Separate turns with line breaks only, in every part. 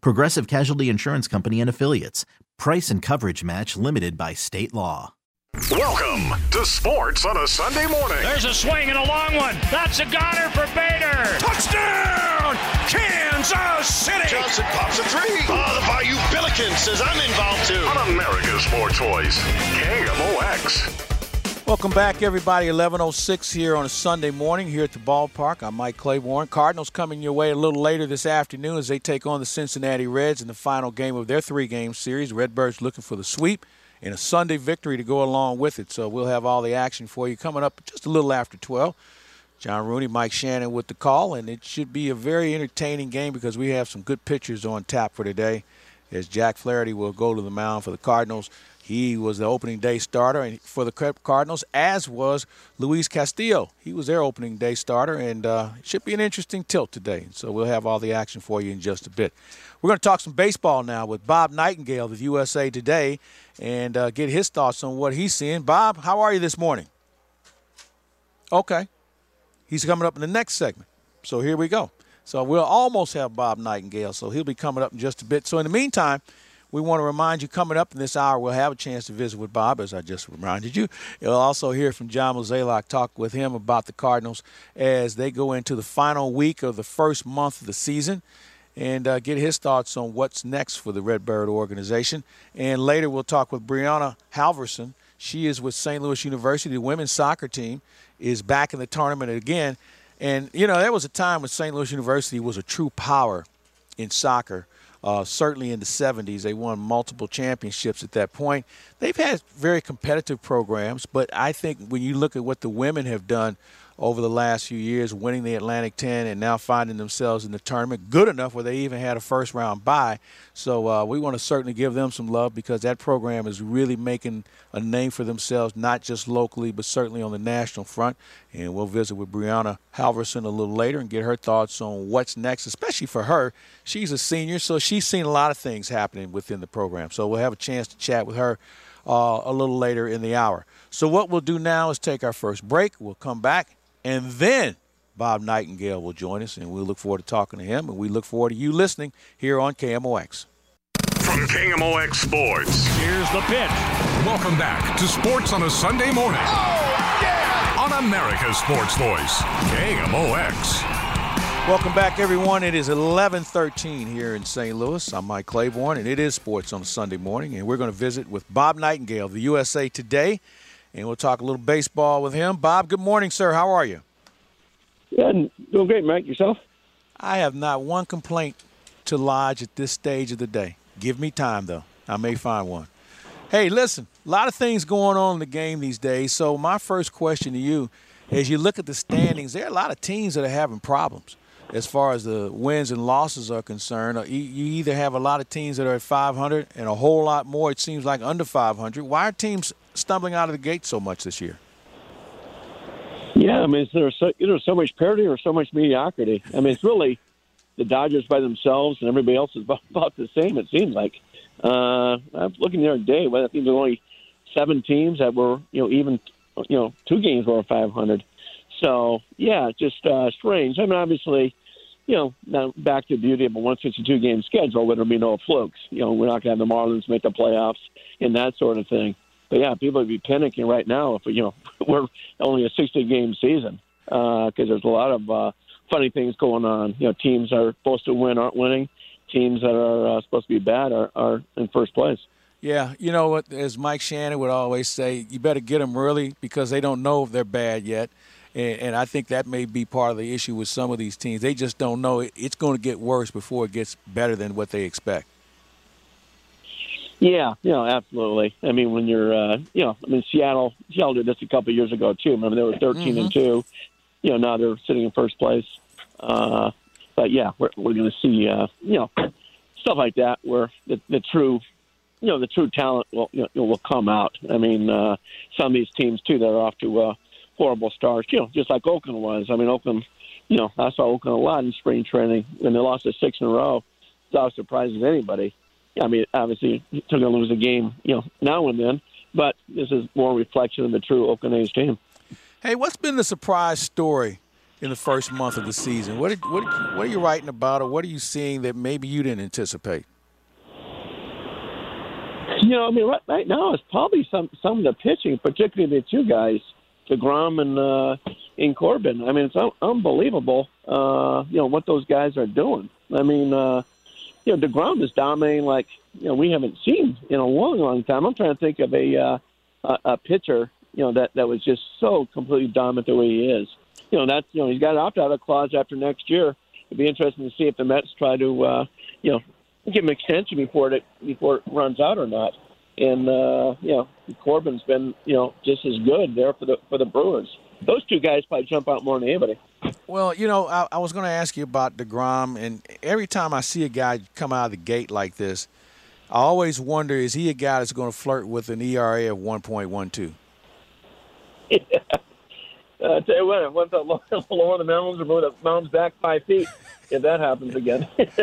Progressive Casualty Insurance Company and Affiliates. Price and coverage match limited by state law.
Welcome to Sports on a Sunday morning.
There's a swing and a long one. That's a goner for Bader.
Touchdown, Kansas City.
Johnson pops a three. Oh, the Bayou Billiken says I'm involved too.
On America's Sports Voice, KMOX.
Welcome back, everybody. 11:06 here on a Sunday morning here at the ballpark. I'm Mike Claiborne. Cardinals coming your way a little later this afternoon as they take on the Cincinnati Reds in the final game of their three-game series. Redbirds looking for the sweep and a Sunday victory to go along with it. So we'll have all the action for you coming up just a little after 12. John Rooney, Mike Shannon with the call, and it should be a very entertaining game because we have some good pitchers on tap for today. As Jack Flaherty will go to the mound for the Cardinals. He was the opening day starter for the Cardinals, as was Luis Castillo. He was their opening day starter, and uh, it should be an interesting tilt today. So we'll have all the action for you in just a bit. We're going to talk some baseball now with Bob Nightingale of USA Today and uh, get his thoughts on what he's seeing. Bob, how are you this morning? Okay. He's coming up in the next segment. So here we go. So we'll almost have Bob Nightingale. So he'll be coming up in just a bit. So in the meantime, we want to remind you coming up in this hour, we'll have a chance to visit with Bob, as I just reminded you. You'll also hear from John Mozeliak, talk with him about the Cardinals as they go into the final week of the first month of the season and uh, get his thoughts on what's next for the Redbird organization. And later we'll talk with Brianna Halverson. She is with St. Louis University. The women's soccer team is back in the tournament again. And, you know, there was a time when St. Louis University was a true power in soccer. Uh, certainly in the 70s, they won multiple championships at that point. They've had very competitive programs, but I think when you look at what the women have done over the last few years, winning the Atlantic 10 and now finding themselves in the tournament, good enough where they even had a first round bye. So uh, we want to certainly give them some love because that program is really making a name for themselves, not just locally, but certainly on the national front. And we'll visit with Brianna Halverson a little later and get her thoughts on what's next, especially for her. She's a senior, so she's seen a lot of things happening within the program. So we'll have a chance to chat with her uh, a little later in the hour. So what we'll do now is take our first break. We'll come back and then Bob Nightingale will join us, and we look forward to talking to him. And we look forward to you listening here on KMOX.
From KMOX Sports.
Here's the pitch.
Welcome back to Sports on a Sunday morning. Oh, yeah! On America's Sports Voice, KMOX.
Welcome back, everyone. It is 11:13 here in St. Louis. I'm Mike Claiborne, and it is Sports on a Sunday morning. And we're going to visit with Bob Nightingale, of the USA Today and we'll talk a little baseball with him. Bob, good morning, sir. How are you?
Yeah, doing great, Mike. Yourself?
I have not one complaint to lodge at this stage of the day. Give me time, though. I may find one. Hey, listen, a lot of things going on in the game these days. So, my first question to you as you look at the standings, there are a lot of teams that are having problems as far as the wins and losses are concerned. Uh, you either have a lot of teams that are at 500 and a whole lot more, it seems like, under 500. Why are teams stumbling out of the gate so much this year?
Yeah, I mean, there's so, there's so much parity or so much mediocrity. I mean, it's really the Dodgers by themselves and everybody else is about, the same, it seems like. Uh, I'm looking the other day, but I think there's only seven teams that were, you know, even, you know, two games were 500. So, yeah, just uh, strange. I mean, obviously, you know, now back to the beauty of a 162 game schedule, there'll be no flukes. You know, we're not going to have the Marlins make the playoffs and that sort of thing. But yeah, people would be panicking right now if you know we're only a 60 game season because uh, there's a lot of uh, funny things going on. You know, teams are supposed to win aren't winning. Teams that are uh, supposed to be bad are, are in first place.
Yeah, you know what? As Mike Shannon would always say, you better get them early because they don't know if they're bad yet. And, and I think that may be part of the issue with some of these teams. They just don't know it, it's going to get worse before it gets better than what they expect.
Yeah, you know, absolutely. I mean, when you're, uh, you know, I mean, Seattle, Seattle did this a couple of years ago too. Remember, they were 13
mm-hmm.
and two. You know, now they're sitting in first place. Uh, but yeah, we're we're going to see, uh, you know, stuff like that where the, the true, you know, the true talent will you know, will come out. I mean, uh, some of these teams too that are off to uh, horrible starts. You know, just like Oakland was. I mean, Oakland. You know, I saw Oakland a lot in spring training when they lost a six in a row. It's not surprising to anybody. I mean, obviously, they're going to lose a game, you know, now and then. But this is more reflection of the true Oakland A's team.
Hey, what's been the surprise story in the first month of the season? What, what, what are you writing about, or what are you seeing that maybe you didn't anticipate?
You know, I mean, right, right now it's probably some some of the pitching, particularly the two guys, Degrom and uh, and Corbin. I mean, it's un- unbelievable. Uh, you know what those guys are doing. I mean, uh, you know, Degrom is dominating like you know we haven't seen in a long, long time. I'm trying to think of a uh, a, a pitcher, you know, that that was just so completely dominant the way he is. You know, that's you know he's got an opt-out of clause after next year. It'd be interesting to see if the Mets try to uh, you know give him extension before it before it runs out or not. And uh, you know, Corbin's been you know just as good there for the for the Brewers. Those two guys probably jump out more than anybody.
Well, you know, I, I was going to ask you about Degrom, and every time I see a guy come out of the gate like this, I always wonder: is he a guy that's going to flirt with an ERA of one point one two?
Yeah. Uh, tell you what, once I lower the mountains or move the mountains back five feet, if that happens again.
yeah, and,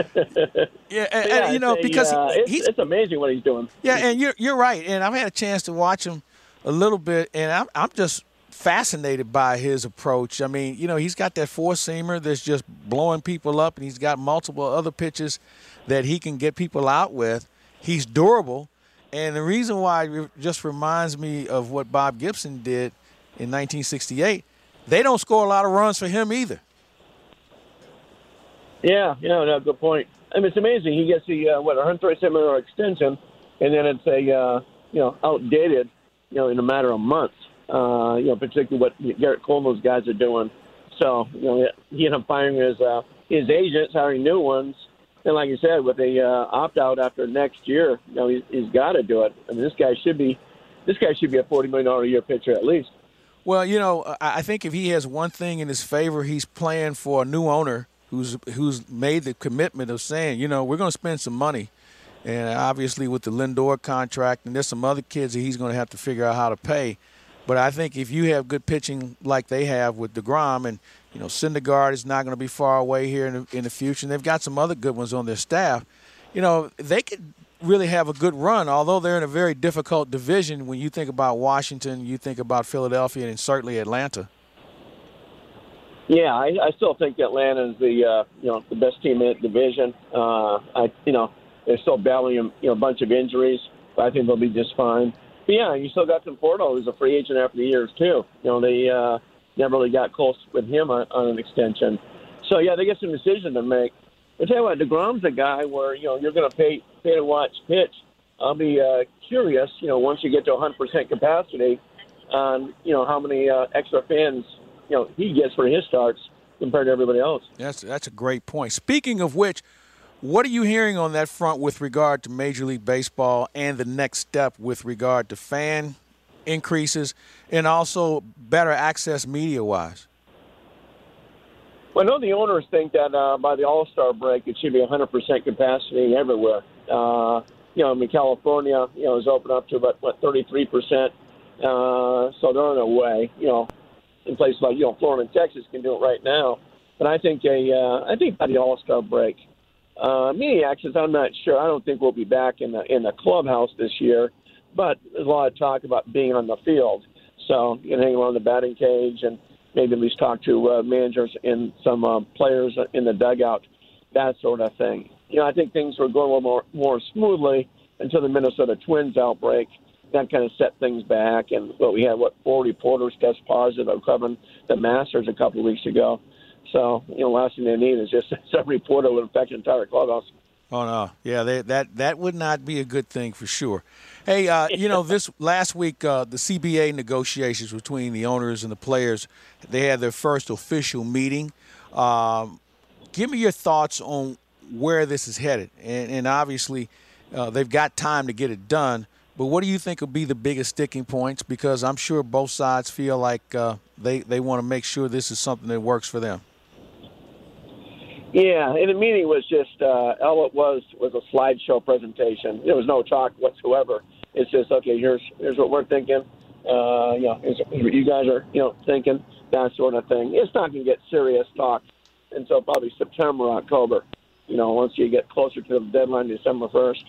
yeah,
and, you know, because
uh, it's, it's amazing what he's doing.
Yeah, and you're you're right, and I've had a chance to watch him a little bit, and I'm I'm just fascinated by his approach. I mean, you know, he's got that four seamer that's just blowing people up, and he's got multiple other pitches that he can get people out with. He's durable, and the reason why it just reminds me of what Bob Gibson did in 1968. They don't score a lot of runs for him either.
Yeah, yeah, no, good point. I mean, it's amazing. He gets the uh, what 137 hour extension, and then it's a uh, you know outdated, you know, in a matter of months. Uh, you know, particularly what Gerrit Cole those guys are doing. So you know, he ended up firing his uh, his agents, hiring new ones, and like you said, with a uh, opt out after next year, you know, he's, he's got to do it. I mean, this guy should be this guy should be a forty million dollar a year pitcher at least.
Well, you know, I think if he has one thing in his favor, he's playing for a new owner who's who's made the commitment of saying, you know, we're going to spend some money, and obviously with the Lindor contract, and there's some other kids that he's going to have to figure out how to pay. But I think if you have good pitching like they have with Degrom, and you know, Syndergaard is not going to be far away here in the, in the future, and they've got some other good ones on their staff. You know, they could really have a good run, although they're in a very difficult division. When you think about Washington, you think about Philadelphia, and certainly Atlanta.
Yeah, I, I still think Atlanta is the uh, you know the best team in the division. Uh, I you know they're still battling you know a bunch of injuries, but I think they'll be just fine. But yeah, you still got Conforto, who's a free agent after the years too. You know they uh, never really got close with him on, on an extension. So yeah, they got some decision to make. I tell you what, Degrom's a guy where you know you're going to pay pay to watch pitch. I'll be uh, curious, you know, once you get to 100% capacity, on you know how many uh, extra fans you know he gets for his starts compared to everybody else.
That's that's a great point. Speaking of which, what are you hearing on that front with regard to Major League Baseball and the next step with regard to fan increases and also better access media wise?
Well, I know the owners think that uh, by the All Star break, it should be 100% capacity everywhere. Uh, you know, I mean, California, you know, is open up to about what 33%. Uh, so they're on their way. You know, in places like you know Florida and Texas can do it right now. But I think a uh, I think by the All Star break, uh, access. I'm not sure. I don't think we'll be back in the in the clubhouse this year. But there's a lot of talk about being on the field, so you can hang around the batting cage and maybe at least talk to uh, managers and some uh, players in the dugout, that sort of thing. You know, I think things were going a little more more smoothly until the Minnesota Twins outbreak. That kind of set things back, and what we had, what four reporters test positive of covering the Masters a couple of weeks ago. So, you know, last thing they need is just some reporter would infect the entire clubhouse.
Oh no, yeah, they, that that would not be a good thing for sure. Hey, uh, you know, this last week uh, the CBA negotiations between the owners and the players, they had their first official meeting. Um, give me your thoughts on where this is headed, and, and obviously uh, they've got time to get it done. But what do you think will be the biggest sticking points? Because I'm sure both sides feel like uh, they they want to make sure this is something that works for them.
Yeah, and the meeting was just uh, all it was was a slideshow presentation. There was no talk whatsoever. It's just okay. Here's here's what we're thinking. Uh, you know, here's what you guys are you know thinking that sort of thing. It's not going to get serious talk until probably September, October. You know, once you get closer to the deadline, December first.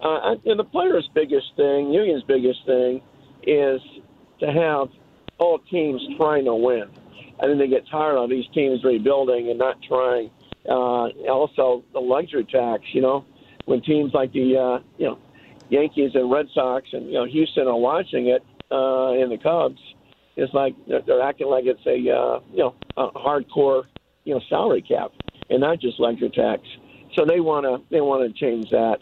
Uh, and the players' biggest thing, union's biggest thing, is to have all teams trying to win. I think they get tired of these teams rebuilding and not trying uh, also, the luxury tax. You know, when teams like the uh, you know Yankees and Red Sox and you know Houston are watching it, uh, and the Cubs, it's like they're, they're acting like it's a uh, you know a hardcore you know salary cap and not just luxury tax. So they want to they want to change that.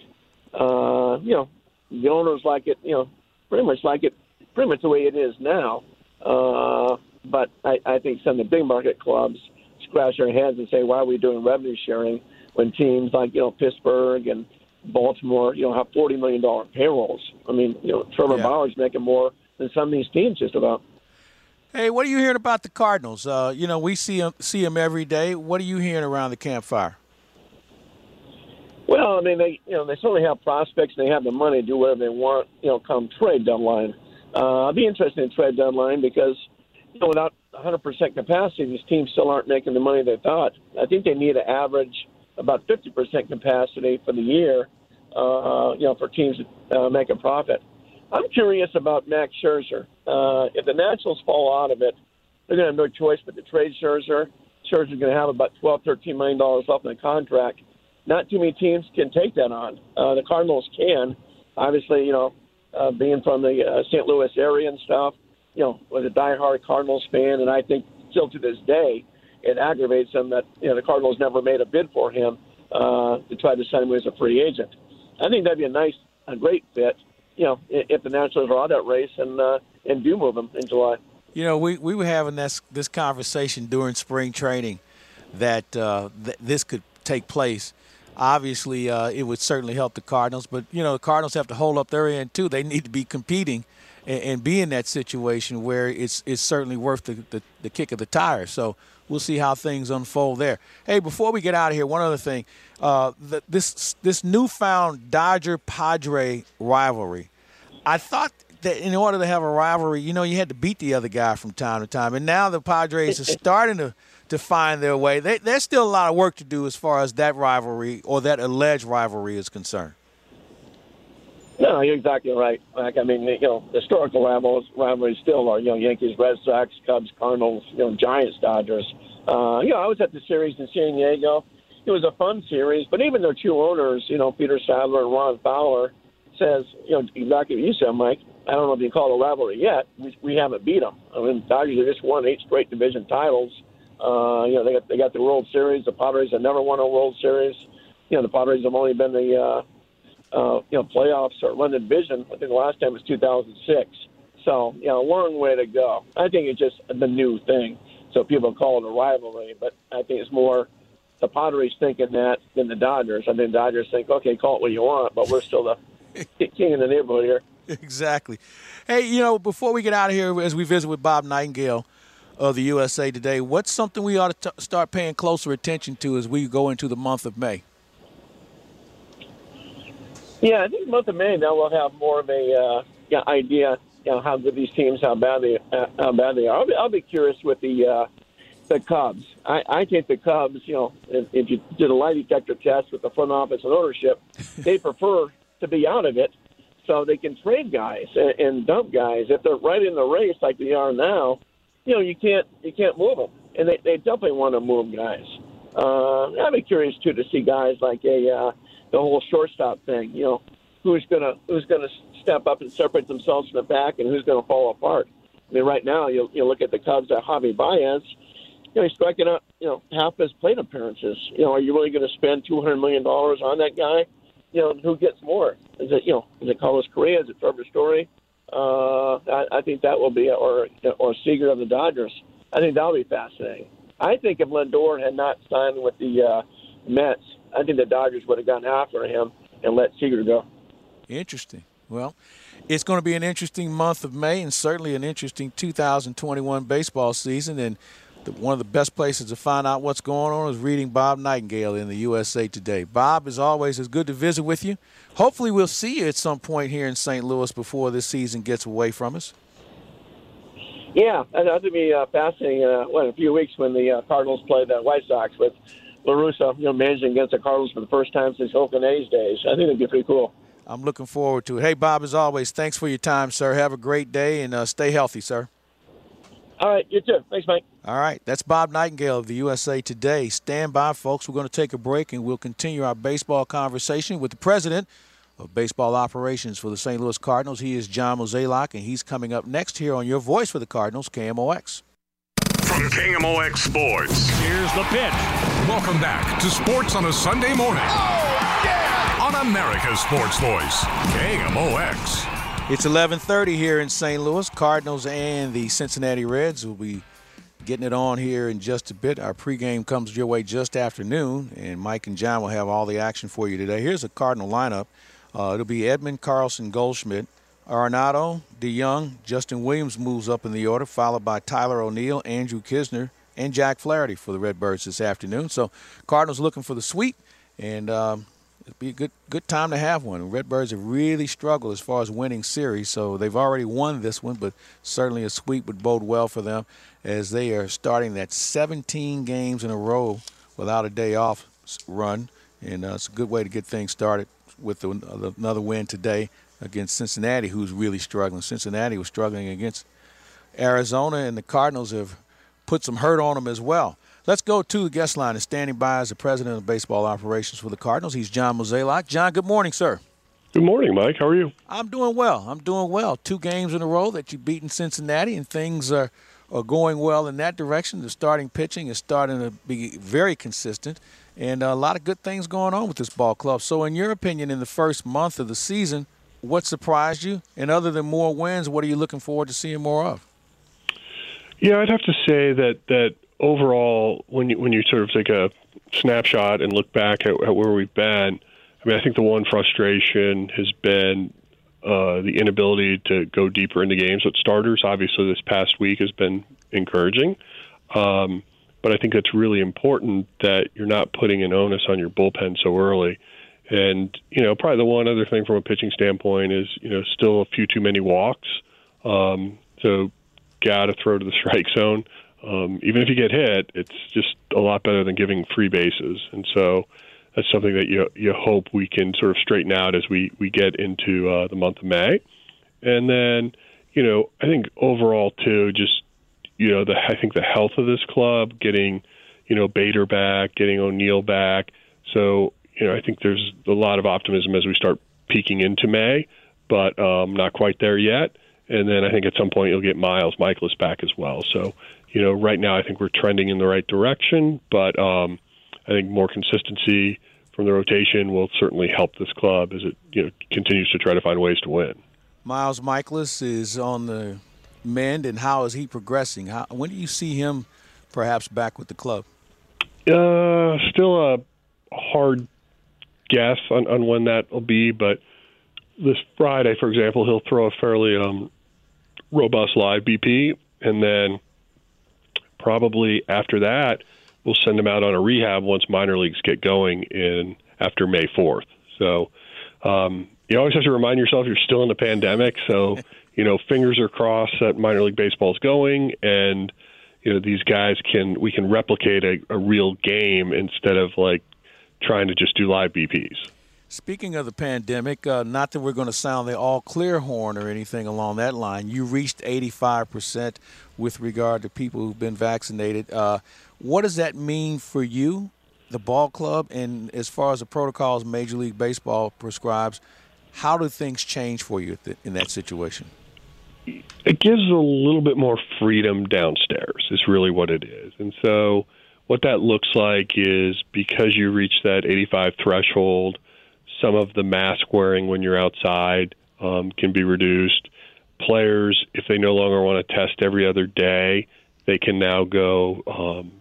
Uh, you know, the owners like it. You know, pretty much like it, pretty much the way it is now. Uh, but I, I think some of the big market clubs scratch our heads and say, why are we doing revenue sharing when teams like, you know, Pittsburgh and Baltimore, you know, have $40 million payrolls? I mean, you know, Trevor yeah. Bauer's making more than some of these teams just about.
Hey, what are you hearing about the Cardinals? Uh, you know, we see them, see them every day. What are you hearing around the campfire?
Well, I mean, they you know they certainly have prospects. and They have the money to do whatever they want. You know, come trade deadline. Uh, I'll be interested in trade deadline because you know without 100% capacity, these teams still aren't making the money they thought. I think they need to average about 50% capacity for the year, uh, you know, for teams to uh, make a profit. I'm curious about Max Scherzer. Uh, if the Nationals fall out of it, they're going to have no choice but to trade Scherzer. Scherzer's going to have about 12, 13 million dollars left in the contract. Not too many teams can take that on. Uh, the Cardinals can. Obviously, you know, uh, being from the uh, St. Louis area and stuff, you know, was a diehard Cardinals fan, and I think still to this day, it aggravates him that you know the Cardinals never made a bid for him uh, to try to sign him as a free agent. I think that'd be a nice, a great fit. You know, if the Nationals are on that race and uh, and do move him in July.
You know, we, we were having this this conversation during spring training that uh, th- this could take place. Obviously, uh, it would certainly help the Cardinals, but you know the Cardinals have to hold up their end too. They need to be competing and, and be in that situation where it's it's certainly worth the, the, the kick of the tire. So we'll see how things unfold there. Hey, before we get out of here, one other thing: uh, the, this this newfound Dodger Padre rivalry. I thought that in order to have a rivalry, you know, you had to beat the other guy from time to time, and now the Padres are starting to to find their way. They, there's still a lot of work to do as far as that rivalry or that alleged rivalry is concerned.
No, you're exactly right. Like, I mean, you know, historical rivals, rivalries still are, you know, Yankees, Red Sox, Cubs, Cardinals, you know, Giants, Dodgers. Uh, you know, I was at the series in San Diego. It was a fun series, but even their two owners, you know, Peter Seidler and Ron Fowler, says, you know, exactly what you said, Mike. I don't know if you call it a rivalry yet. We, we haven't beat them. I mean, Dodgers have just won eight straight division titles. Uh, you know, they got they got the World Series. The Padres have never won a World Series. You know, the Padres have only been the uh, uh, you know, playoffs or London Division. I think the last time was 2006. So, you know, a long way to go. I think it's just the new thing. So people call it a rivalry, but I think it's more the Padres thinking that than the Dodgers. I think Dodgers think, okay, call it what you want, but we're still the king in the neighborhood here.
Exactly. Hey, you know, before we get out of here, as we visit with Bob Nightingale of the USA Today, what's something we ought to t- start paying closer attention to as we go into the month of May?
Yeah, I think month of May now we'll have more of a uh, yeah, idea, you know, how good these teams, how bad they, uh, how bad they are. I'll be, I'll be curious with the uh, the Cubs. I, I think the Cubs, you know, if, if you did a lie detector test with the front office and ownership, they prefer to be out of it so they can trade guys and, and dump guys. If they're right in the race like they are now, you know, you can't you can't move them, and they, they definitely want to move guys. Uh, I'd be curious too to see guys like a. Uh, the whole shortstop thing. You know, who's gonna who's gonna step up and separate themselves from the back, and who's gonna fall apart. I mean, right now you you look at the Cubs at Javi Baez. you know, he's striking out, you know, half his plate appearances. You know, are you really going to spend two hundred million dollars on that guy? You know, who gets more? Is it you know, is it Carlos Correa? Is it Trevor Story? Uh, I, I think that will be, or or Seager of the Dodgers. I think that'll be fascinating. I think if Lindor had not signed with the uh, Mets, I think the Dodgers would have gone after him and let Seager go.
Interesting. Well, it's going to be an interesting month of May and certainly an interesting 2021 baseball season. And the, one of the best places to find out what's going on is reading Bob Nightingale in the USA Today. Bob, as always, it's good to visit with you. Hopefully, we'll see you at some point here in St. Louis before this season gets away from us.
Yeah, and that'll be uh, fascinating. Uh, what, in a few weeks when the uh, Cardinals play the White Sox with La Russa, you know, managing against the Cardinals for the first time since Oakland A's days. I think it'd be pretty cool.
I'm looking forward to it. Hey, Bob, as always, thanks for your time, sir. Have a great day and uh, stay healthy, sir.
All right, you too. Thanks, Mike.
All right, that's Bob Nightingale of the USA Today. Stand by, folks. We're going to take a break and we'll continue our baseball conversation with the president of baseball operations for the St. Louis Cardinals. He is John Mozeliak, and he's coming up next here on Your Voice for the Cardinals, KMOX.
From KMOX Sports.
Here's the pitch.
Welcome back to Sports on a Sunday morning. Oh, yeah! On America's Sports Voice, KMOX.
It's 11:30 here in St. Louis. Cardinals and the Cincinnati Reds will be getting it on here in just a bit. Our pregame comes your way just after noon, and Mike and John will have all the action for you today. Here's a Cardinal lineup. Uh, it'll be Edman, Carlson, Goldschmidt, Arenado, DeJong, Justin Williams moves up in the order, followed by Tyler O'Neill, Andrew Knizner, and Jack Flaherty for the Redbirds this afternoon. So Cardinals looking for the sweep, and um, it'll be a good good time to have one. Redbirds have really struggled as far as winning series, so they've already won this one, but certainly a sweep would bode well for them as they are starting that 17 games in a row without a day off run, and uh, it's a good way to get things started with the, another win today against Cincinnati, who's really struggling. Cincinnati was struggling against Arizona, and the Cardinals have put some hurt on them as well. Let's go to the guest line. And standing by as the president of baseball operations for the Cardinals. He's John Mozeliak. John, good morning, sir.
Good morning, Mike. How are you?
I'm doing well. I'm doing well. Two games in a row that you've beaten Cincinnati, and things are, are going well in that direction. The starting pitching is starting to be very consistent, and a lot of good things going on with this ball club. So, in your opinion, in the first month of the season, what surprised you? And other than more wins, what are you looking forward to seeing more of?
Yeah, I'd have to say that that overall, when you when you sort of take a snapshot and look back at, at where we've been, I mean, I think the one frustration has been uh, the inability to go deeper into games with starters. Obviously, this past week has been encouraging. Um, but I think it's really important that you're not putting an onus on your bullpen so early. And you know, probably the one other thing from a pitching standpoint is you know still a few too many walks. Um, so got to throw to the strike zone. Um, even if you get hit, it's just a lot better than giving free bases. And so that's something that you you hope we can sort of straighten out as we we get into uh, the month of May. And then you know, I think overall too, just you know, the I think the health of this club, getting you know Bader back, getting O'Neill back. So you know, I think there's a lot of optimism as we start peeking into May, but um, not quite there yet. And then I think at some point you'll get Miles Mikolas back as well. So, you know, right now I think we're trending in the right direction, but um, I think more consistency from the rotation will certainly help this club as it you know continues to try to find ways to win.
Miles Mikolas is on the mend, and how is he progressing? How, when do you see him perhaps back with the club?
Uh, still a hard guess on, on when that will be, but this Friday, for example, he'll throw a fairly um, robust live BP, and then probably after that, we'll send him out on a rehab once minor leagues get going in after May 4th. So um, you always have to remind yourself you're still in the pandemic. So you know, fingers are crossed that minor league baseball is going, and you know these guys can we can replicate a, a real game instead of like trying to just do live BPs.
Speaking of the pandemic, uh, not that we're going to sound the all clear horn or anything along that line, you reached 85% with regard to people who've been vaccinated. Uh, what does that mean for you, the ball club, and as far as the protocols Major League Baseball prescribes, how do things change for you in that situation?
it gives a little bit more freedom downstairs. Is really what it is, and so what that looks like is because you reach that 85 threshold, some of the mask wearing when you're outside um, can be reduced. Players, if they no longer want to test every other day, they can now go um,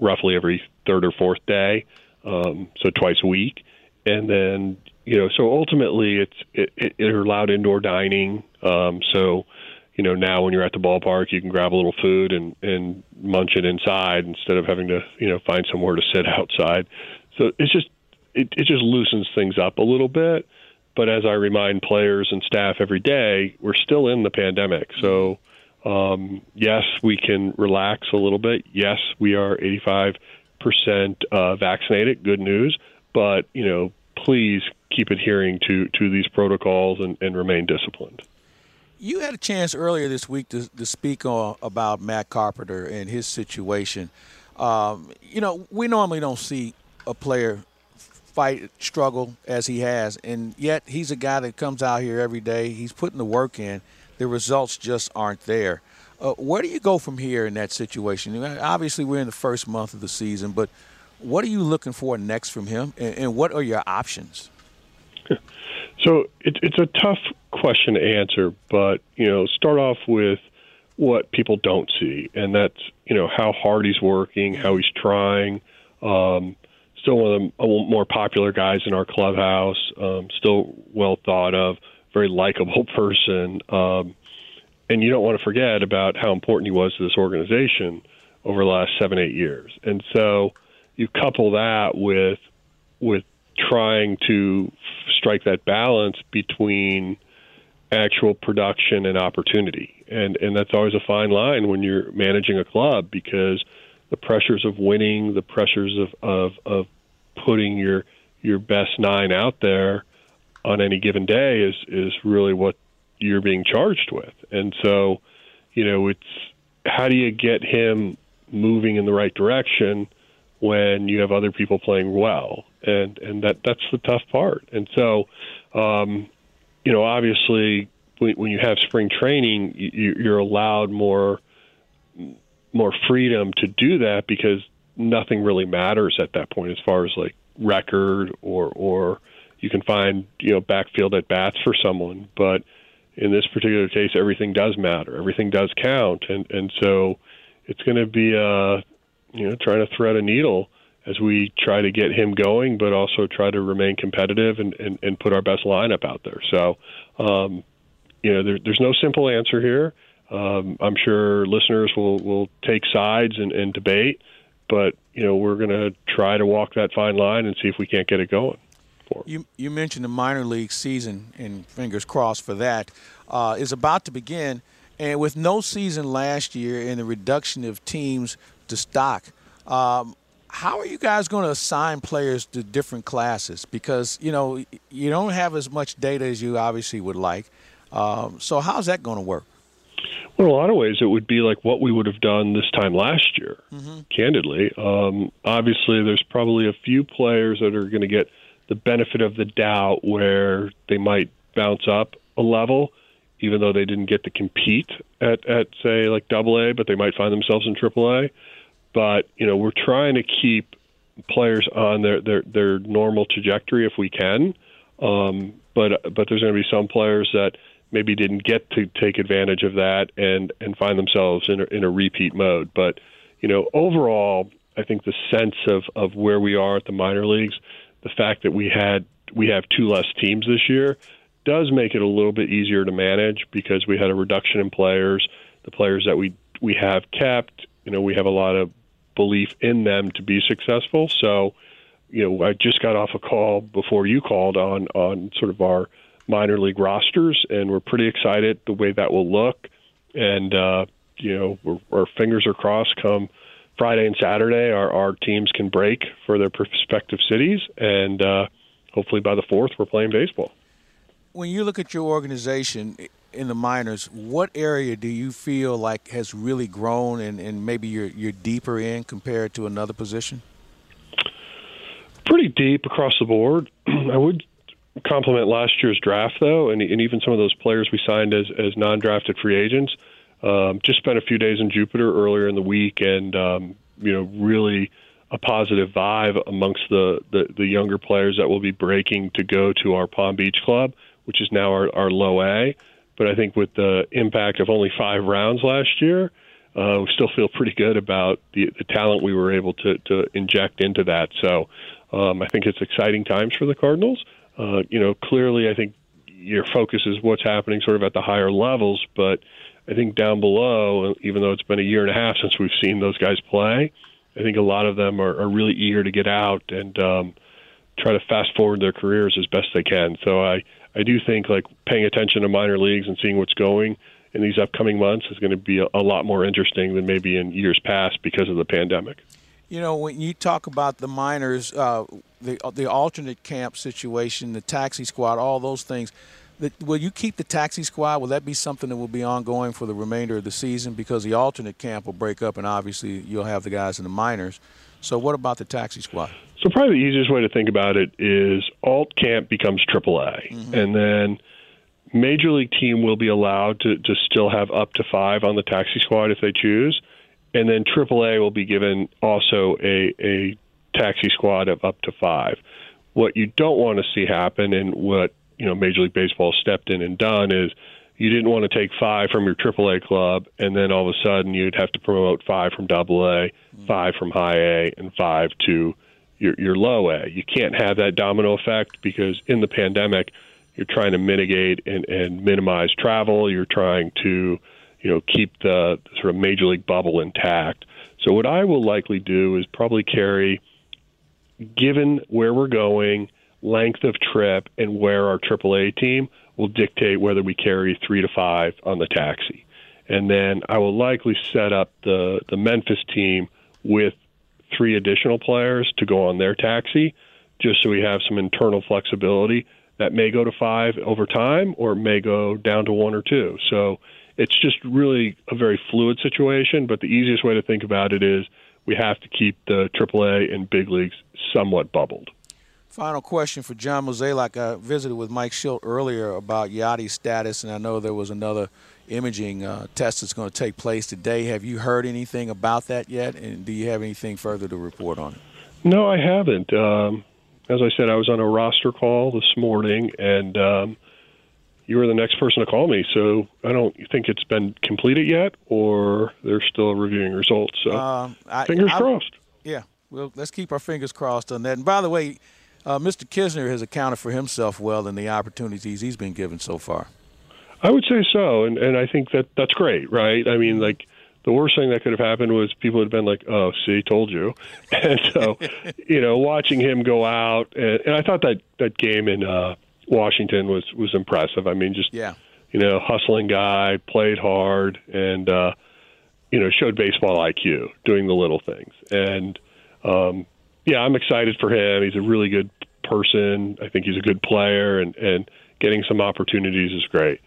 roughly every third or fourth day, um, so twice a week. And then, you know, so ultimately it's it, it, it allowed indoor dining. Um, so you know now when you're at the ballpark you can grab a little food and and munch it inside instead of having to you know find somewhere to sit outside so it's just it, it just loosens things up a little bit. But as i remind players and staff every day we're still in the pandemic. So um, yes we can relax a little bit. Yes we are 85 percent uh, vaccinated. Good news. But you know please keep adhering to to these protocols and, and remain disciplined.
You had a chance earlier this week to, to speak on, about Matt Carpenter and his situation. Um, you know, we normally don't see a player fight, struggle as he has, and yet he's a guy that comes out here every day. He's putting the work in. The results just aren't there. Uh, where do you go from here in that situation? Obviously, we're in the first month of the season, but what are you looking for next from him, and, and what are your options?
So it, it's a tough question to answer, but you know, start off with what people don't see, and that's you know how hard he's working, how he's trying. Um, still one of the more popular guys in our clubhouse. Um, still well thought of, very likable person, um, and you don't want to forget about how important he was to this organization over the last seven, eight years. And so you couple that with with trying to strike that balance between actual production and opportunity. And and that's always a fine line when you're managing a club because the pressures of winning, the pressures of, of, of putting your your best nine out there on any given day is is really what you're being charged with. And so, you know, it's how do you get him moving in the right direction when you have other people playing well, and and that that's the tough part. And so, um, you know, obviously, when, when you have spring training, you, you're allowed more more freedom to do that because nothing really matters at that point as far as like record or or you can find you know backfield at bats for someone, but in this particular case, everything does matter. Everything does count, and and so it's going to be uh you know, trying to thread a needle as we try to get him going, but also try to remain competitive and, and, and put our best lineup out there. So, um, you know, there, there's no simple answer here. Um, I'm sure listeners will, will take sides and, and debate, but you know, we're going to try to walk that fine line and see if we can't get it going.
You you mentioned the minor league season, and fingers crossed for that, uh, is about to begin. And with no season last year and the reduction of teams to stock. Um, how are you guys going to assign players to different classes? Because you know you don't have as much data as you obviously would like. Um, so how's that going to work?
Well, in a lot of ways, it would be like what we would have done this time last year. Mm-hmm. Candidly, um, obviously, there's probably a few players that are going to get the benefit of the doubt where they might bounce up a level even though they didn't get to compete at, at say like double A, but they might find themselves in triple A. But you know, we're trying to keep players on their their, their normal trajectory if we can. Um, but but there's going to be some players that maybe didn't get to take advantage of that and and find themselves in a, in a repeat mode. But you know, overall, I think the sense of of where we are at the minor leagues, the fact that we had we have two less teams this year does make it a little bit easier to manage because we had a reduction in players. The players that we we have kept, you know, we have a lot of belief in them to be successful. So, you know, I just got off a call before you called on on sort of our minor league rosters, and we're pretty excited the way that will look. And uh, you know, our fingers are crossed. Come Friday and Saturday, our our teams can break for their respective cities, and uh, hopefully by the fourth, we're playing baseball
when you look at your organization in the minors, what area do you feel like has really grown and, and maybe you're, you're deeper in compared to another position?
Pretty deep across the board. I would compliment last year's draft, though, and, and even some of those players we signed as, as non drafted free agents. Um, just spent a few days in Jupiter earlier in the week, and um, you know, really a positive vibe amongst the, the the younger players that will be breaking to go to our Palm Beach club, which is now our, our low A. But I think with the impact of only five rounds last year, uh, we still feel pretty good about the, the talent we were able to, to inject into that. So um, I think it's exciting times for the Cardinals. Uh, you know, clearly, I think your focus is what's happening sort of at the higher levels, but I think down below, even though it's been a year and a half since we've seen those guys play, I think a lot of them are, are really eager to get out and um, try to fast forward their careers as best they can. So I, I do think like paying attention to minor leagues and seeing what's going in these upcoming months is going to be a, a lot more interesting than maybe in years past because of the pandemic.
You know, when you talk about the minors, uh, the the alternate camp situation, the taxi squad, all those things. The, will you keep the taxi squad? Will that be something that will be ongoing for the remainder of the season? Because the alternate camp will break up, and obviously you'll have the guys in the minors. So, what about the taxi squad?
So, probably the easiest way to think about it is alt camp becomes AAA, mm-hmm. and then major league team will be allowed to, to still have up to five on the taxi squad if they choose, and then AAA will be given also a a taxi squad of up to five. What you don't want to see happen, and what you know Major League Baseball stepped in and done is you didn't want to take five from your AAA club, and then all of a sudden you'd have to promote five from Double A, mm-hmm. five from High A, and five to your, your low A. You can't have that domino effect because in the pandemic, you're trying to mitigate and, and minimize travel. You're trying to, you know, keep the sort of major league bubble intact. So what I will likely do is probably carry, given where we're going, length of trip, and where our AAA team will dictate whether we carry three to five on the taxi. And then I will likely set up the, the Memphis team with three additional players to go on their taxi, just so we have some internal flexibility that may go to five over time or may go down to one or two. So it's just really a very fluid situation. But the easiest way to think about it is we have to keep the AAA and big leagues somewhat bubbled.
Final question for John Mozeliak. I visited with Mike Shildt earlier about Yadi's status, and I know there was another imaging uh, test that's going to take place today. Have you heard anything about that yet? And do you have anything further to report on it?
No, I haven't. Um, as I said, I was on a roster call this morning, and um, you were the next person to call me. So I don't think it's been completed yet, or they're still reviewing results. So um, I, fingers I, crossed.
Yeah, well, let's keep our fingers crossed on that. And by the way, uh, Mr. Knizner has accounted for himself well in the opportunities he's been given so far.
I would say so, and and I think that that's great, right? I mean, like the worst thing that could have happened was people had been like, "Oh, see, told you," and so you know, watching him go out, and, and I thought that that game in uh, Washington was was impressive. I mean, just
yeah,
you know, hustling guy, played hard, and uh, you know, showed baseball IQ, doing the little things, and um, yeah, I'm excited for him. He's a really good person. I think he's a good player, and and getting some opportunities is great.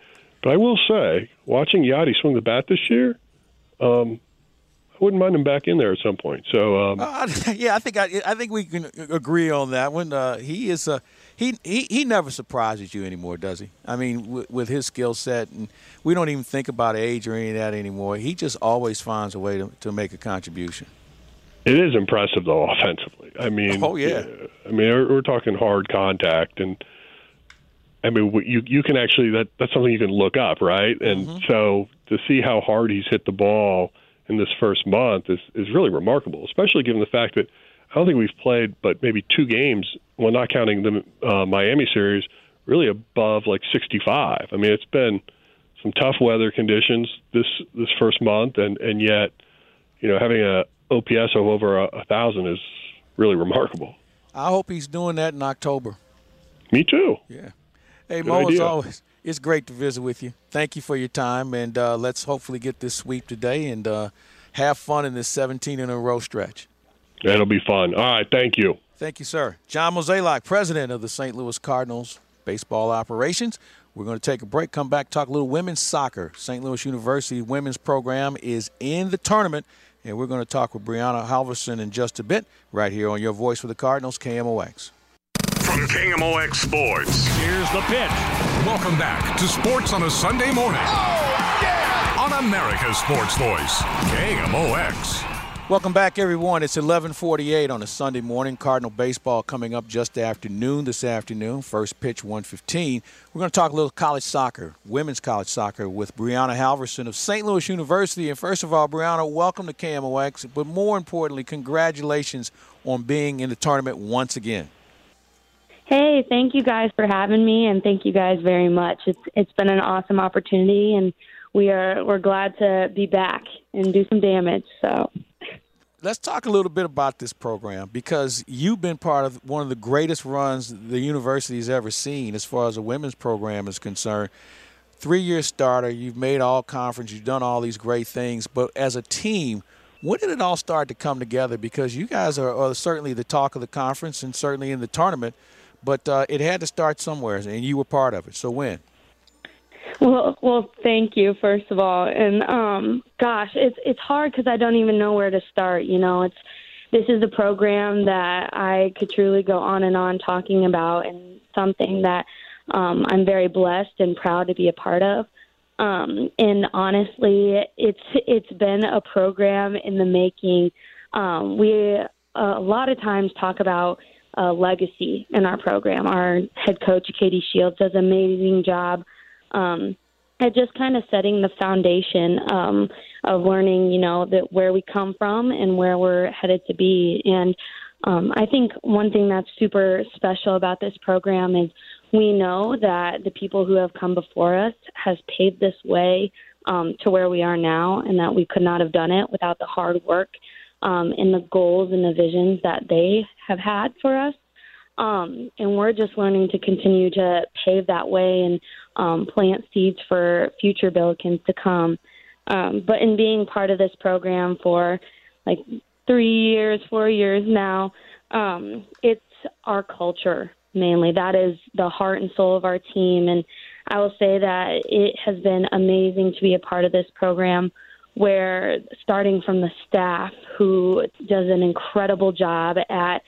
But I will say, watching Yadi swing the bat this year, um, I wouldn't mind him back in there at some point. So um,
uh, yeah, I think I, I think we can agree on that one. Uh, he is a he, he he never surprises you anymore, does he? I mean, w- with his skill set, and we don't even think about age or any of that anymore. He just always finds a way to, to make a contribution.
It is impressive though offensively. I mean,
oh yeah.
I mean, we're, we're talking hard contact, and I mean, you you can actually that that's something you can look up, right? And mm-hmm. so to see how hard he's hit the ball in this first month is is really remarkable, especially given the fact that I don't think we've played but maybe two games, well, not counting the uh, Miami series, really above like 65. I mean, it's been some tough weather conditions this this first month, and and yet, you know, having a OPS of over a, a thousand is really remarkable.
I hope he's doing that in October.
Me too.
Yeah. Hey Good Mo, as always, it's great to visit with you. Thank you for your time, and uh, let's hopefully get this sweep today and uh, have fun in this 17 in a row stretch.
That'll be fun. All right, thank you.
Thank you, sir. John Mozeliak, president of the St. Louis Cardinals baseball operations. We're going to take a break, come back, talk a little women's soccer. St. Louis University women's program is in the tournament and we're going to talk with Brianna Halverson in just a bit, right here on Your Voice for the Cardinals, KMOX.
From KMOX Sports.
Here's the pitch.
Welcome back to Sports on a Sunday morning. Oh, on America's Sports Voice, KMOX.
Welcome back, everyone. It's 11:48 on a Sunday morning. Cardinal baseball coming up just after noon this afternoon. First pitch 1:15. We're going to talk a little college soccer, women's college soccer, with Brianna Halverson of St. Louis University. And first of all, Brianna, welcome to KMOX. But more importantly, congratulations on being in the tournament once again.
Hey, thank you guys for having me, and thank you guys very much. It's it's been an awesome opportunity, and we are we're glad to be back and do some damage. So
let's talk a little bit about this program because you've been part of one of the greatest runs the university's ever seen as far as a women's program is concerned. Three year starter, you've made all conference, you've done all these great things, but as a team, when did it all start to come together? Because you guys are, are certainly the talk of the conference and certainly in the tournament, but uh, it had to start somewhere, and you were part of it. So when?
Well, well, thank you first of all, and um, gosh, it's it's hard because I don't even know where to start. You know, it's this is a program that I could truly go on and on talking about, and something that um, I'm very blessed and proud to be a part of. Um, and honestly, it's it's been a program in the making. Um, we a lot of times talk about uh, legacy in our program. Our head coach Katie Shields does an amazing job um, just kind of setting the foundation um, of learning, you know, that where we come from and where we're headed to be. And um, I think one thing that's super special about this program is we know that the people who have come before us has paved this way um, to where we are now, and that we could not have done it without the hard work um, and the goals and the visions that they have had for us. Um, and we're just learning to continue to pave that way and um, plant seeds for future Billikens to come. Um, but in being part of this program for like three years, four years now, um, it's our culture mainly. That is the heart and soul of our team. And I will say that it has been amazing to be a part of this program where starting from the staff who does an incredible job at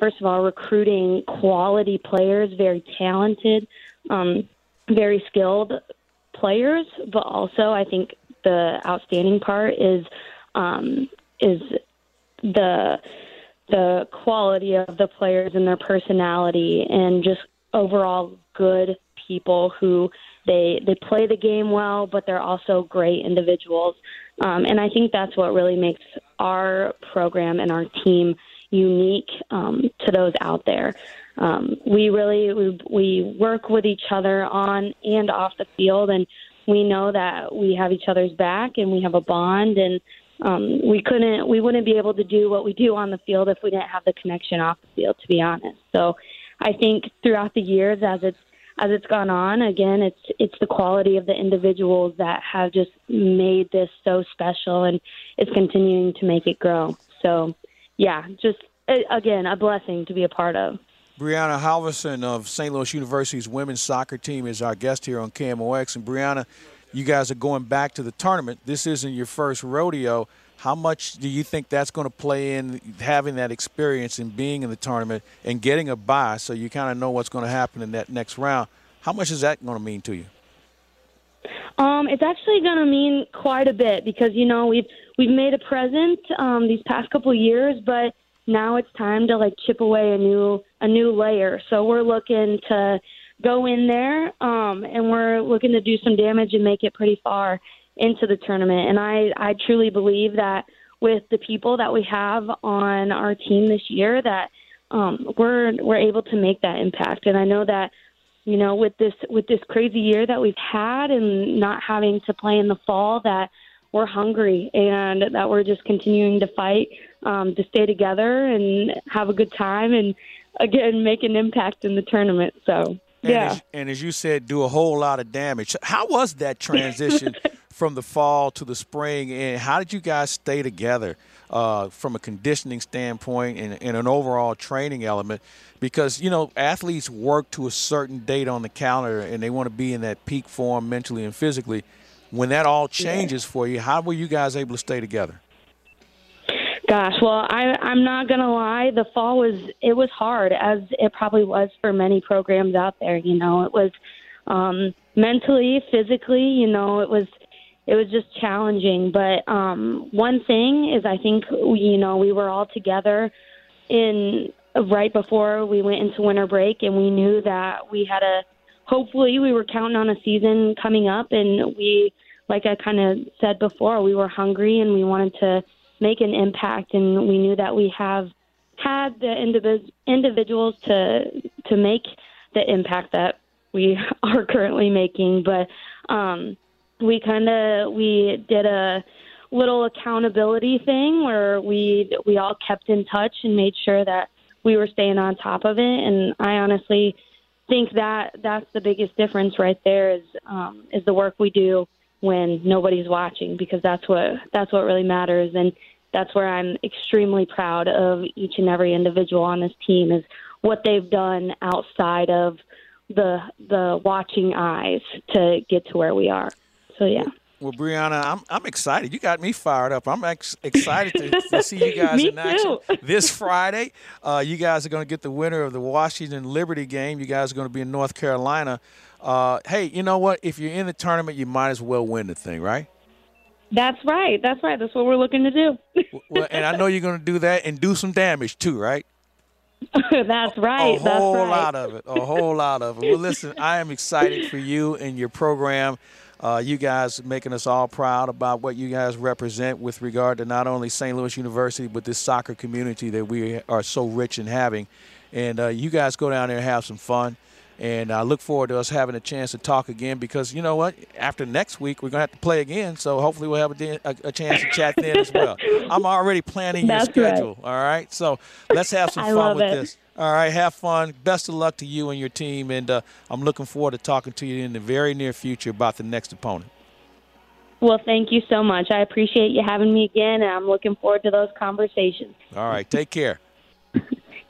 first of all recruiting quality players very talented um, very skilled players, but also I think the outstanding part is um, is the the quality of the players and their personality and just overall good people who they they play the game well, but they're also great individuals. Um, and I think that's what really makes our program and our team unique um, to those out there. Um, we really we, we work with each other on and off the field, and we know that we have each other's back and we have a bond and um, we couldn't we wouldn't be able to do what we do on the field if we didn't have the connection off the field to be honest so i think throughout the years as it's as it's gone on again it's it's the quality of the individuals that have just made this so special and it's continuing to make it grow so yeah just again a blessing to be a part of
Brianna Halverson of St. Louis University's women's soccer team is our guest here on KMOX. And Brianna, you guys are going back to the tournament. This isn't your first rodeo. How much do you think that's going to play in having that experience and being in the tournament and getting a bye so you kind of know what's going to happen in that next round? How much is that going to mean to you?
Um, it's actually going to mean quite a bit because you know we've we've made a present um, these past couple years, but now it's time to like chip away a new a new layer. So we're looking to go in there um, and we're looking to do some damage and make it pretty far into the tournament. And I I truly believe that with the people that we have on our team this year that um, we're we're able to make that impact. And I know that you know with this with this crazy year that we've had and not having to play in the fall that we're hungry and that we're just continuing to fight um, to stay together and have a good time and again make an impact in the tournament. So
and
yeah.
As, and as you said, do a whole lot of damage. How was that transition from the fall to the spring, and how did you guys stay together uh, from a conditioning standpoint and, and an overall training element? Because you know athletes work to a certain date on the calendar, and they want to be in that peak form mentally and physically. When that all changes yeah. for you, how were you guys able to stay together?
Gosh, well, I, I'm not gonna lie. The fall was it was hard, as it probably was for many programs out there. You know, it was um, mentally, physically. You know, it was it was just challenging. But um, one thing is, I think you know we were all together in right before we went into winter break, and we knew that we had a. Hopefully, we were counting on a season coming up, and we, like I kind of said before, we were hungry and we wanted to make an impact, and we knew that we have had the individ- individuals to to make the impact that we are currently making. But um, we kind of we did a little accountability thing where we we all kept in touch and made sure that we were staying on top of it. And I honestly think that that's the biggest difference right there is um, is the work we do when nobody's watching because that's what that's what really matters and that's where I'm extremely proud of each and every individual on this team is what they've done outside of the the watching eyes to get to where we are. So yeah.
Well, Brianna, I'm I'm excited. You got me fired up. I'm ex- excited to, to, see you guys in action this Friday. Uh, you guys are going to get the winner of the Washington Liberty game. You guys are going to be in North Carolina. Uh, hey, you know what? If you're in the tournament, you might as well win the thing, right?
That's right. That's right. That's what we're looking to do.
well, and I know you're going to do that and do some damage too, right?
That's right.
A whole
right.
lot of it. A whole lot of it. Well, listen, I am excited for you and your program. Uh, you guys making us all proud about what you guys represent with regard to not only St. Louis University, but this soccer community that we are so rich in having. And uh, you guys go down there and have some fun. And I look forward to us having a chance to talk again because you know what? After next week, we're going to have to play again. So hopefully we'll have a, de- a, a chance to chat then as well. I'm already planning your
That's right.
schedule. All right. So let's have some
I
fun with
it.
this. All right, have fun. Best of luck to you and your team, and uh, I'm looking forward to talking to you in the very near future about the next opponent.
Well, thank you so much. I appreciate you having me again, and I'm looking forward to those conversations.
All right, take care.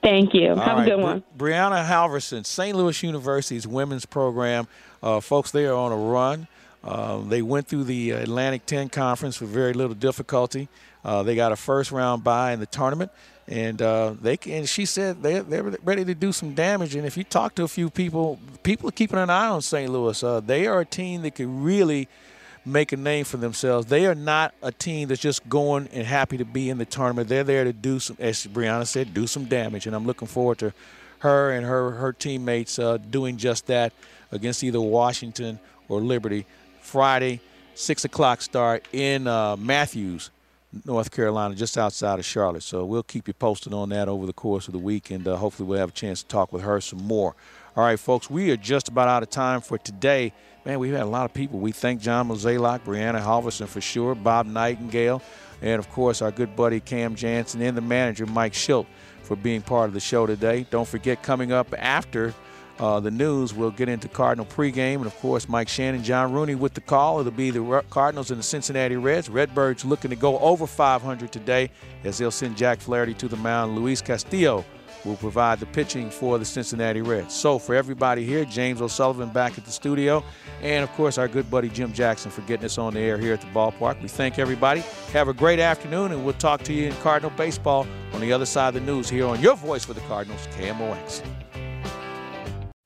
Thank you.
All
Have
right,
a good
Bri-
one.
Brianna Halverson, St. Louis University's women's program. Uh, folks, they are on a run. Uh, they went through the Atlantic 10 conference with very little difficulty. Uh, they got a first round bye in the tournament, and uh, they and she said they're, they're ready to do some damage. And if you talk to a few people, people are keeping an eye on St. Louis. Uh, they are a team that can really make a name for themselves. They are not a team that's just going and happy to be in the tournament. They're there to do some, as Brianna said, do some damage. And I'm looking forward to her and her her teammates uh, doing just that against either Washington or Liberty Friday, six o'clock start in uh, Matthews. North Carolina, just outside of Charlotte. So we'll keep you posted on that over the course of the week, and uh, hopefully we'll have a chance to talk with her some more. All right, folks, we are just about out of time for today. Man, we've had a lot of people. We thank John Mozeliak, Brianna Halverson for sure, Bob Nightingale, and of course our good buddy Cam Jansen and the manager Mike Shildt for being part of the show today. Don't forget, coming up after uh, the news, we'll get into Cardinal pregame, and of course Mike Shannon, John Rooney with the call. It'll be the Cardinals and the Cincinnati Reds. Redbirds looking to go over 500 today as they'll send Jack Flaherty to the mound. Luis Castillo will provide the pitching for the Cincinnati Reds. So for everybody here, James O'Sullivan back at the studio, and of course our good buddy Jim Jackson for getting us on the air here at the ballpark. We thank everybody. Have a great afternoon, and we'll talk to you in Cardinal baseball on the other side of the news here on your voice for the Cardinals, KMOX.